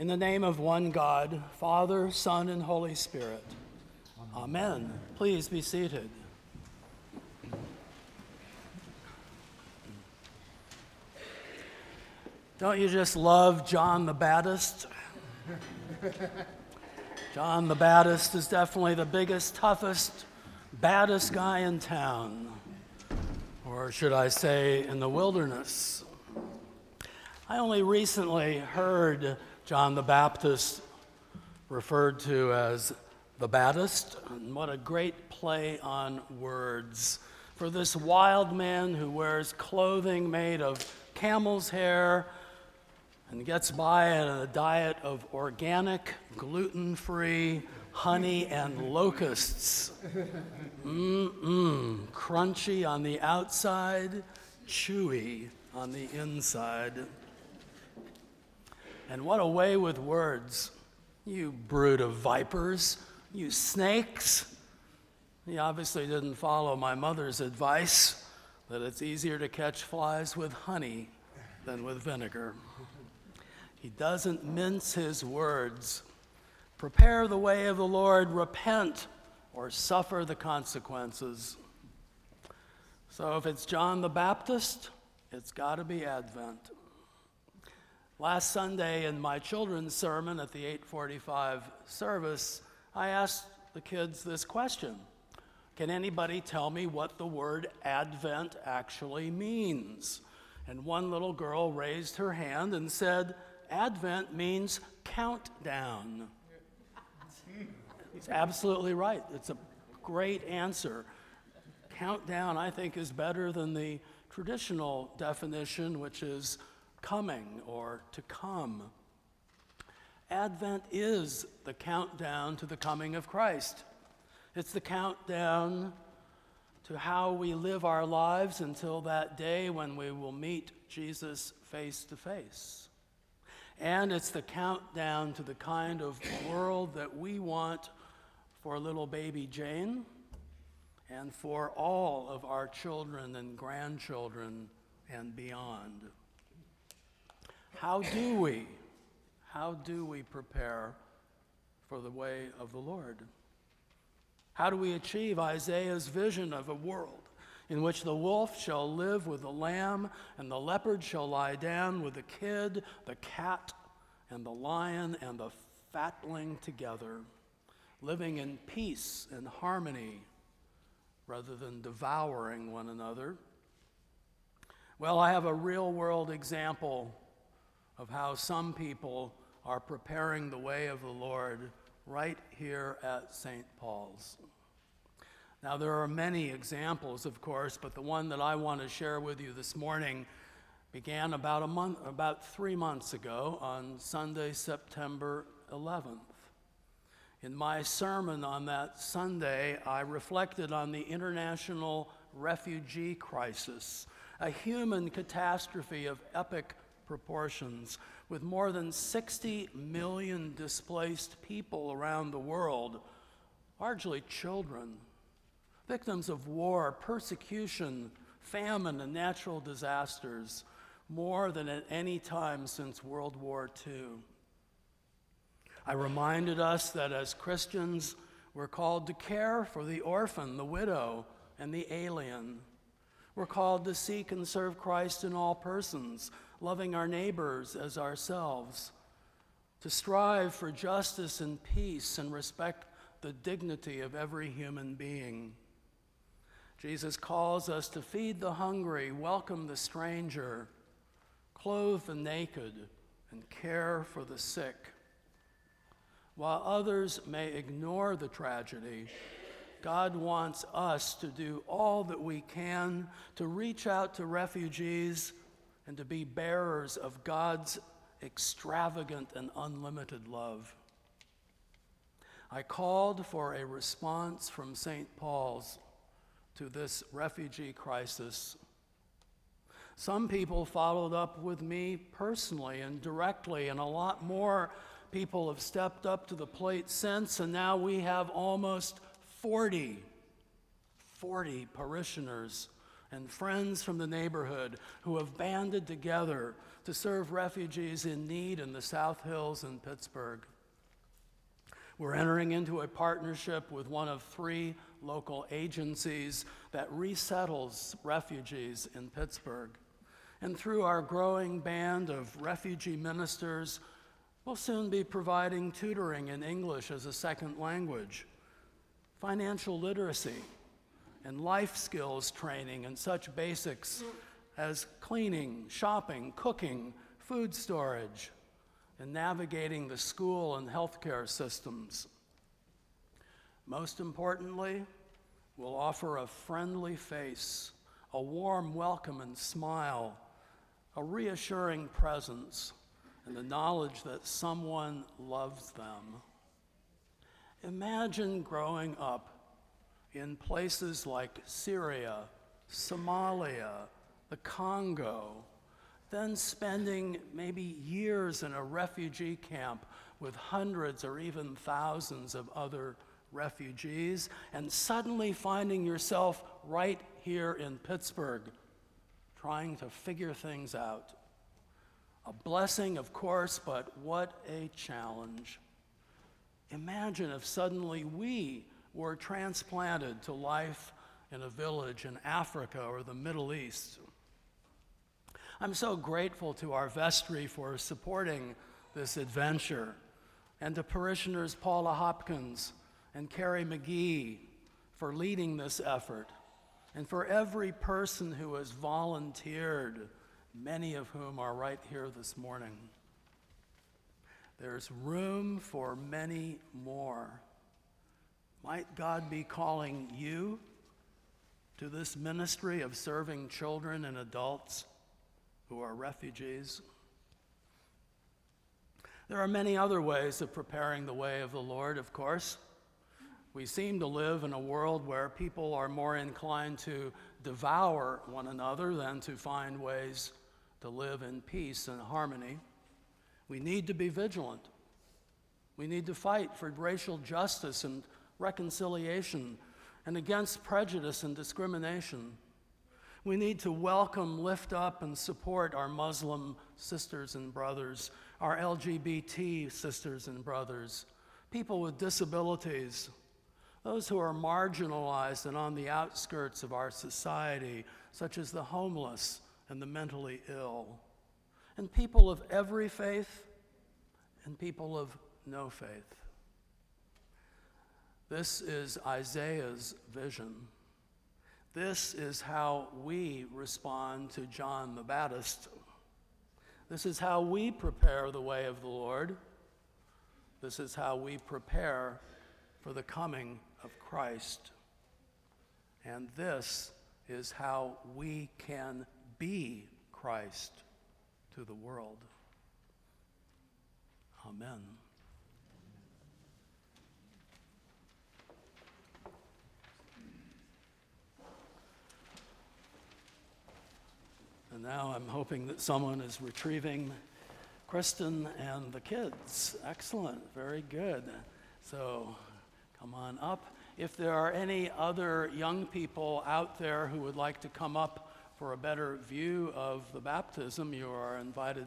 In the name of one God, Father, Son, and Holy Spirit. Amen. Please be seated. Don't you just love John the Baptist? John the Baptist is definitely the biggest, toughest, baddest guy in town. Or should I say, in the wilderness. I only recently heard John the Baptist referred to as the Baptist, and what a great play on words. For this wild man who wears clothing made of camel's hair and gets by on a diet of organic, gluten free honey and locusts. Mmm, crunchy on the outside, chewy on the inside. And what a way with words. You brood of vipers, you snakes. He obviously didn't follow my mother's advice that it's easier to catch flies with honey than with vinegar. He doesn't mince his words. Prepare the way of the Lord, repent, or suffer the consequences. So if it's John the Baptist, it's got to be Advent. Last Sunday in my children's sermon at the 845 service, I asked the kids this question Can anybody tell me what the word Advent actually means? And one little girl raised her hand and said, Advent means countdown. He's absolutely right. It's a great answer. Countdown, I think, is better than the traditional definition, which is coming or to come. Advent is the countdown to the coming of Christ. It's the countdown to how we live our lives until that day when we will meet Jesus face to face. And it's the countdown to the kind of world that we want for little baby Jane and for all of our children and grandchildren and beyond. How do we, how do we prepare for the way of the Lord? How do we achieve Isaiah's vision of a world in which the wolf shall live with the lamb, and the leopard shall lie down with the kid, the cat, and the lion, and the fatling together, living in peace and harmony rather than devouring one another. Well, I have a real world example of how some people are preparing the way of the Lord right here at St. Paul's. Now, there are many examples, of course, but the one that I want to share with you this morning began about a month, about three months ago on Sunday, September 11th. In my sermon on that Sunday, I reflected on the international refugee crisis, a human catastrophe of epic proportions, with more than 60 million displaced people around the world, largely children victims of war, persecution, famine, and natural disasters more than at any time since World War II. I reminded us that as Christians, we're called to care for the orphan, the widow, and the alien. We're called to seek and serve Christ in all persons, loving our neighbors as ourselves, to strive for justice and peace and respect the dignity of every human being. Jesus calls us to feed the hungry, welcome the stranger, clothe the naked, and care for the sick. While others may ignore the tragedy, God wants us to do all that we can to reach out to refugees and to be bearers of God's extravagant and unlimited love. I called for a response from St. Paul's to this refugee crisis. Some people followed up with me personally and directly, and a lot more people have stepped up to the plate since, and now we have almost 40, 40 parishioners and friends from the neighborhood who have banded together to serve refugees in need in the South Hills in Pittsburgh. We're entering into a partnership with one of three local agencies that resettles refugees in Pittsburgh. And through our growing band of refugee ministers, we'll soon be providing tutoring in English as a second language, financial literacy, and life skills training and such basics as cleaning, shopping, cooking, food storage, and navigating the school and healthcare systems. Most importantly, we'll offer a friendly face, a warm welcome and smile, a reassuring presence, and the knowledge that someone loves them. Imagine growing up in places like Syria, Somalia, the Congo, then spending maybe years in a refugee camp with hundreds or even thousands of other refugees, and suddenly finding yourself right here in Pittsburgh trying to figure things out. A blessing, of course, but what a challenge. Imagine if suddenly we were transplanted to life in a village in Africa or the Middle East. I'm so grateful to our vestry for supporting this adventure, and to parishioners Paula Hopkins and Carrie McGee for leading this effort, and for every person who has volunteered, many of whom are right here this morning. There's room for many more. Might God be calling you to this ministry of serving children and adults who are refugees? There are many other ways of preparing the way of the Lord, of course. We seem to live in a world where people are more inclined to devour one another than to find ways to live in peace and harmony. We need to be vigilant. We need to fight for racial justice and reconciliation and against prejudice and discrimination. We need to welcome, lift up, and support our Muslim sisters and brothers, our LGBT sisters and brothers, people with disabilities, those who are marginalized and on the outskirts of our society, such as the homeless and the mentally ill, and people of every faith and people of no faith. This is Isaiah's vision. This is how we respond to John the Baptist. This is how we prepare the way of the Lord. This is how we prepare for the coming of Christ. And this is how we can be Christ to the world. Amen. And now I'm hoping that someone is retrieving Kristen and the kids. Excellent, very good. So come on up. If there are any other young people out there who would like to come up for a better view of the baptism, you are invited